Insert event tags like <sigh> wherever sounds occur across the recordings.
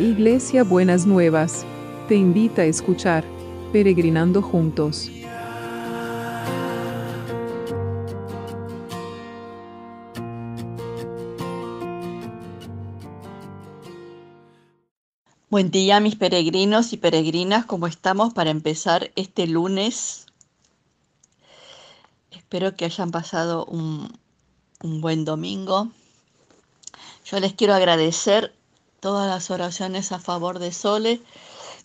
Iglesia Buenas Nuevas, te invita a escuchar Peregrinando Juntos. Buen día mis peregrinos y peregrinas, ¿cómo estamos para empezar este lunes? Espero que hayan pasado un, un buen domingo. Yo les quiero agradecer todas las oraciones a favor de Sole,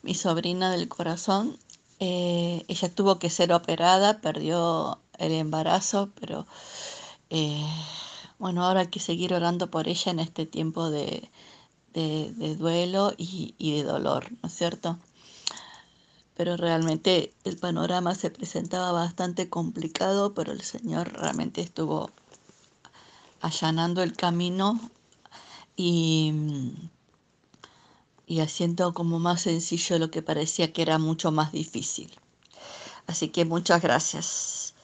mi sobrina del corazón. Eh, ella tuvo que ser operada, perdió el embarazo, pero eh, bueno, ahora hay que seguir orando por ella en este tiempo de, duelo y, y, de dolor, ¿no es cierto? Pero realmente el panorama se presentaba bastante complicado, pero el Señor realmente estuvo allanando el camino y y haciendo como más sencillo lo que parecía que era mucho más difícil. Así que muchas gracias.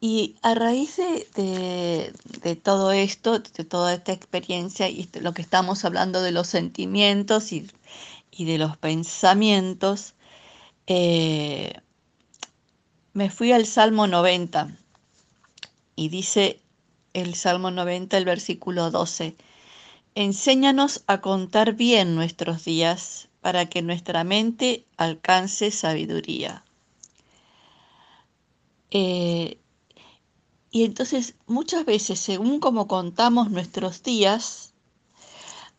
Y a raíz de, todo esto, de toda esta experiencia y lo que estamos hablando de los sentimientos y, de los pensamientos, eh, me fui al Salmo 90 y dice el Salmo 90, el versículo 12. Enséñanos a contar bien nuestros días para que nuestra mente alcance sabiduría. Eh, y entonces muchas veces, según como contamos nuestros días,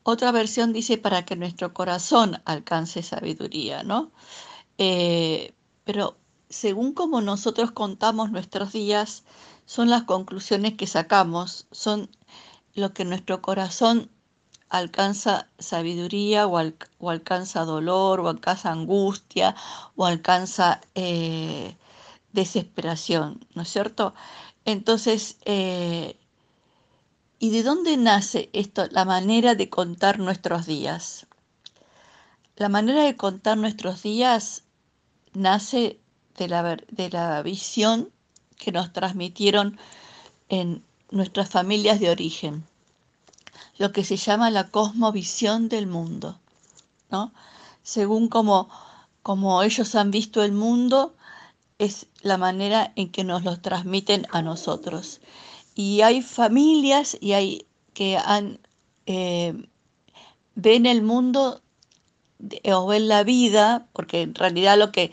otra versión dice para que nuestro corazón alcance sabiduría, ¿no? Eh, pero según como nosotros contamos nuestros días, son las conclusiones que sacamos, son lo que nuestro corazón alcanza sabiduría o, alcanza dolor o alcanza angustia o alcanza eh, desesperación, ¿no es cierto? Entonces, eh, ¿y de dónde nace esto, la manera de contar nuestros días? La manera de contar nuestros días nace de la, de la visión que nos transmitieron en nuestras familias de origen lo que se llama la cosmovisión del mundo, ¿no? Según como, como ellos han visto el mundo, es la manera en que nos lo transmiten a nosotros. Y hay familias y hay que han, eh, ven el mundo o ven la vida, porque en realidad lo que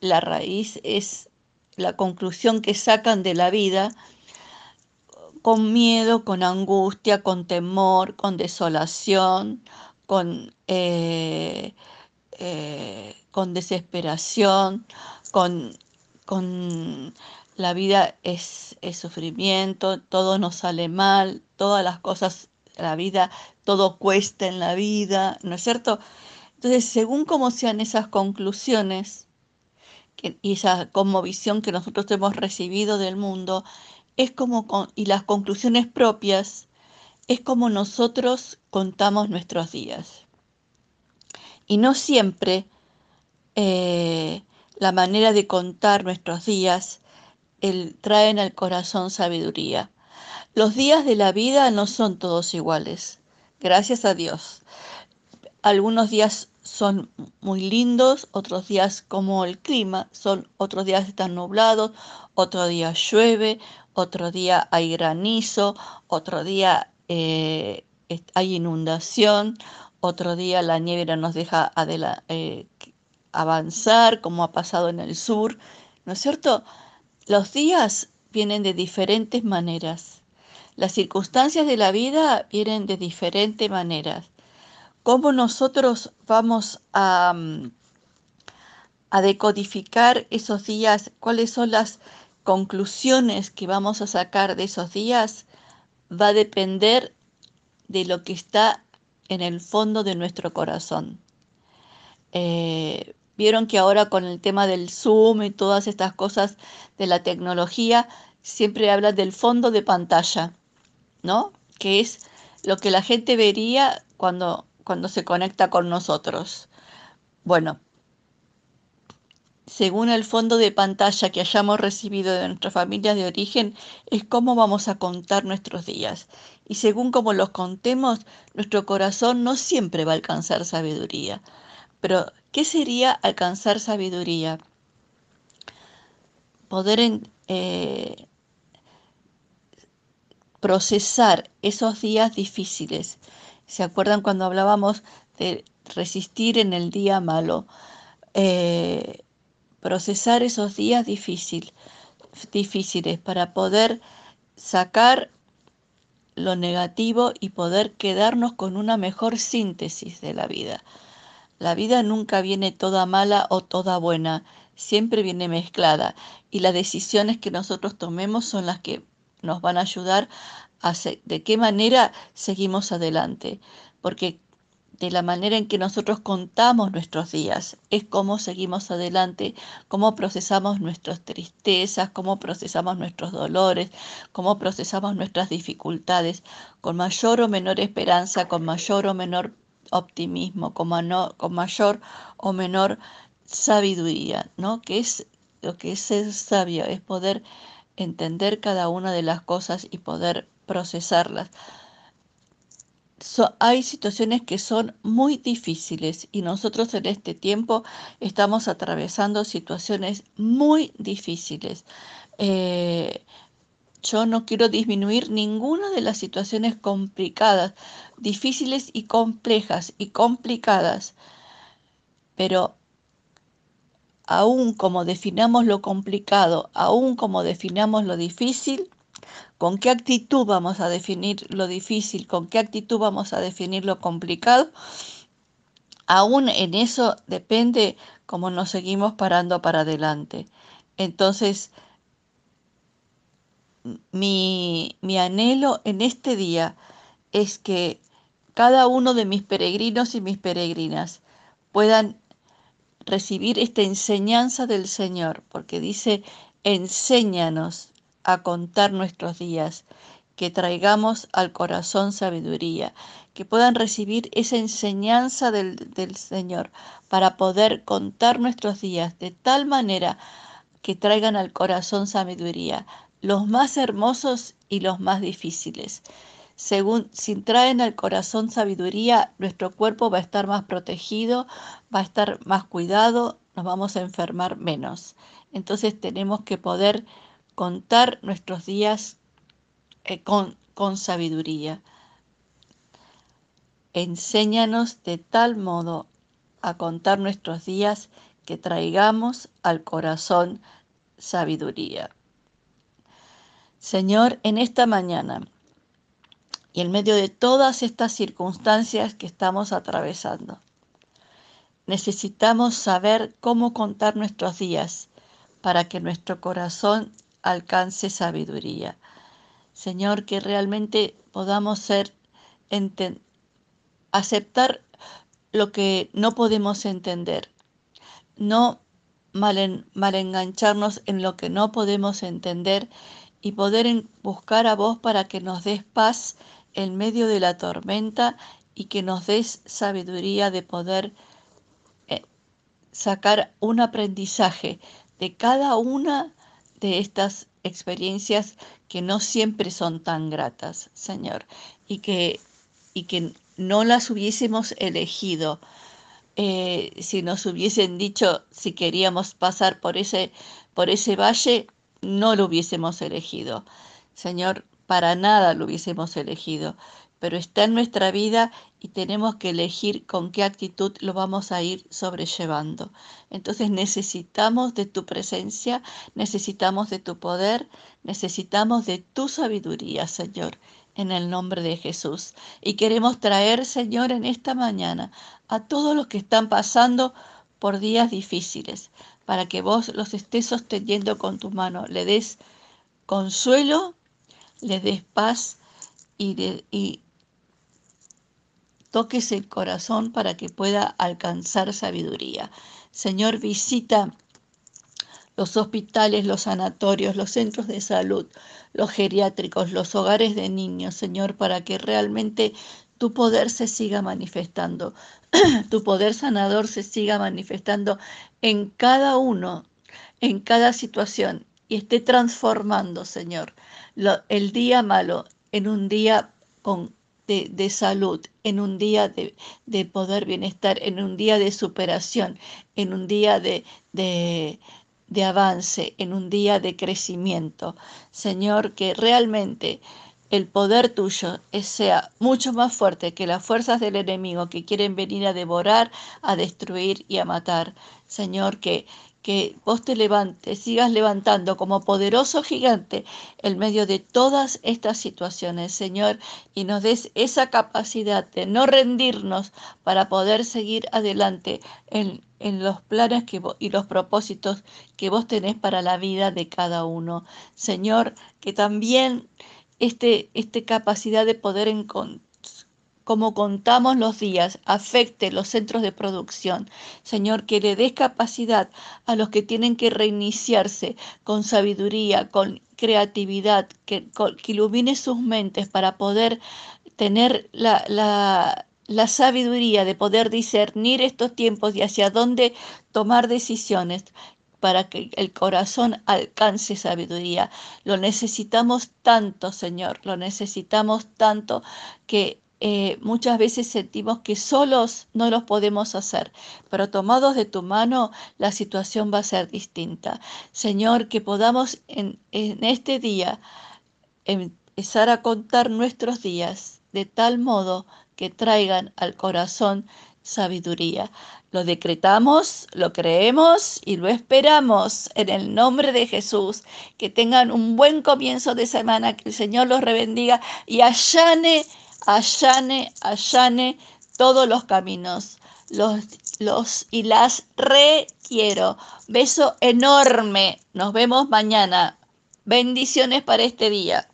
la raíz es la conclusión que sacan de la vida, con miedo, con angustia, con temor, con desolación, con, eh, eh, con desesperación, con, con la vida es, es, sufrimiento, todo nos sale mal, todas las cosas, la vida, todo cuesta en la vida, ¿no es cierto? Entonces, según cómo sean esas conclusiones y esa como visión que nosotros hemos recibido del mundo, es como y las conclusiones propias es como nosotros contamos nuestros días. Y no siempre eh, la manera de contar nuestros días el, traen al corazón sabiduría. Los días de la vida no son todos iguales, gracias a Dios. Algunos días son muy lindos, otros días como el clima, son otros días están nublados, otro día llueve, otro día hay granizo, otro día eh, hay inundación, otro día la nieve no nos deja eh, avanzar, como ha pasado en el sur, ¿no es cierto? Los días vienen de diferentes maneras. Las circunstancias de la vida vienen de diferentes maneras. ¿Cómo nosotros vamos a, mm, a decodificar esos días? ¿Cuáles son las conclusiones que vamos a sacar de esos días va a depender de lo que está en el fondo de nuestro corazón. Eh, vieron que ahora con el tema del Zoom y todas estas cosas de la tecnología, siempre habla del fondo de pantalla, ¿no? Que es lo que la gente vería cuando, cuando se conecta con nosotros. Bueno, según el fondo de pantalla que hayamos recibido de nuestras familias de origen, es cómo vamos a contar nuestros días. Y según cómo los contemos, nuestro corazón no siempre va a alcanzar sabiduría. Pero, ¿qué sería alcanzar sabiduría? Poder eh, procesar esos días difíciles. ¿Se acuerdan cuando hablábamos de resistir en el día malo? Eh, procesar esos días difícil, difíciles para poder sacar lo negativo y poder quedarnos con una mejor síntesis de la vida. La vida nunca viene toda mala o toda buena, siempre viene mezclada y las decisiones que nosotros tomemos son las que nos van a ayudar a de qué manera seguimos adelante, porque de la manera en que nosotros contamos nuestros días, es cómo seguimos adelante, cómo procesamos nuestras tristezas, cómo procesamos nuestros dolores, cómo procesamos nuestras dificultades, con mayor o menor esperanza, con mayor o menor optimismo, con, mayor o menor sabiduría, ¿no? Que es lo que es ser sabio, es poder entender cada una de las cosas y poder procesarlas hay situaciones que son muy difíciles y nosotros en este tiempo estamos atravesando situaciones muy difíciles. Eh, yo no quiero disminuir ninguna de las situaciones complicadas, difíciles y complejas y complicadas, pero aún como definamos lo complicado, aún como definamos lo difícil, con qué actitud vamos a definir lo difícil, con qué actitud vamos a definir lo complicado, aún en eso depende cómo nos seguimos parando para adelante. Entonces, mi, mi anhelo en este día es que cada uno de mis peregrinos y mis peregrinas puedan recibir esta enseñanza del Señor, porque dice, enséñanos a contar nuestros días, que traigamos al corazón sabiduría, que puedan recibir esa enseñanza del, del, Señor para poder contar nuestros días de tal manera que traigan al corazón sabiduría, los más hermosos y los más difíciles. Según si traen al corazón sabiduría, nuestro cuerpo va a estar más protegido, va a estar más cuidado, nos vamos a enfermar menos. Entonces tenemos que poder contar nuestros días eh, con, con sabiduría. Enséñanos de tal modo a contar nuestros días que traigamos al corazón sabiduría. Señor, en esta mañana y en medio de todas estas circunstancias que estamos atravesando, necesitamos saber cómo contar nuestros días para que nuestro corazón alcance sabiduría. Señor, que realmente podamos ser, aceptar lo que no podemos entender, no mal, mal engancharnos en lo que no podemos entender y poder buscar a vos para que nos des paz en medio de la tormenta y que nos des sabiduría de poder eh, sacar un aprendizaje de cada una de estas experiencias que no siempre son tan gratas, Señor, y que, y que no las hubiésemos elegido. Eh, si nos hubiesen dicho si queríamos pasar por ese, por ese valle, no lo hubiésemos elegido. Señor, para nada lo hubiésemos elegido, pero está en nuestra vida y tenemos que elegir con qué actitud lo vamos a ir sobrellevando. Entonces necesitamos de tu presencia, necesitamos de tu poder, necesitamos de tu sabiduría, Señor, en el nombre de Jesús. Y queremos traer, Señor, en esta mañana a todos los que están pasando por días difíciles, para que vos los estés sosteniendo con tu mano, le des consuelo, le des paz y, y toques el corazón para que pueda alcanzar sabiduría. Señor, visita los hospitales, los sanatorios, los centros de salud, los geriátricos, los hogares de niños, Señor, para que realmente tu poder se siga manifestando, <clears throat> tu poder sanador se siga manifestando en cada uno en cada situación y esté transformando, Señor, el día malo en un día con, de, salud, en un día de, de, poder bienestar, en un día de superación, en un día de, de, de avance, en un día de crecimiento. Señor, que realmente el poder tuyo sea mucho más fuerte que las fuerzas del enemigo que quieren venir a devorar, a destruir y a matar. Señor, que, que vos te levantes, sigas levantando como poderoso gigante en medio de todas estas situaciones, Señor, y nos des esa capacidad de no rendirnos para poder seguir adelante en, en los planes que y los propósitos que vos tenés para la vida de cada uno. Señor, que también este, esta capacidad de poder encontrar como contamos los días, afecte los centros de producción. Señor, que le des capacidad a los que tienen que reiniciarse con sabiduría, con creatividad, que, ilumine sus mentes para poder tener la, la, la sabiduría de poder discernir estos tiempos y hacia dónde tomar decisiones para que el corazón alcance sabiduría. Lo necesitamos tanto, Señor, lo necesitamos tanto que eh, muchas veces sentimos que solos no los podemos hacer, pero tomados de tu mano la situación va a ser distinta. Señor, que podamos en, este día empezar a contar nuestros días de tal modo que traigan al corazón sabiduría. Lo decretamos, lo creemos y lo esperamos en el nombre de Jesús. Que tengan un buen comienzo de semana, que el Señor los rebendiga y allane allane, allane todos los caminos. Los, los y las requiero. Beso enorme. Nos vemos mañana. Bendiciones para este día.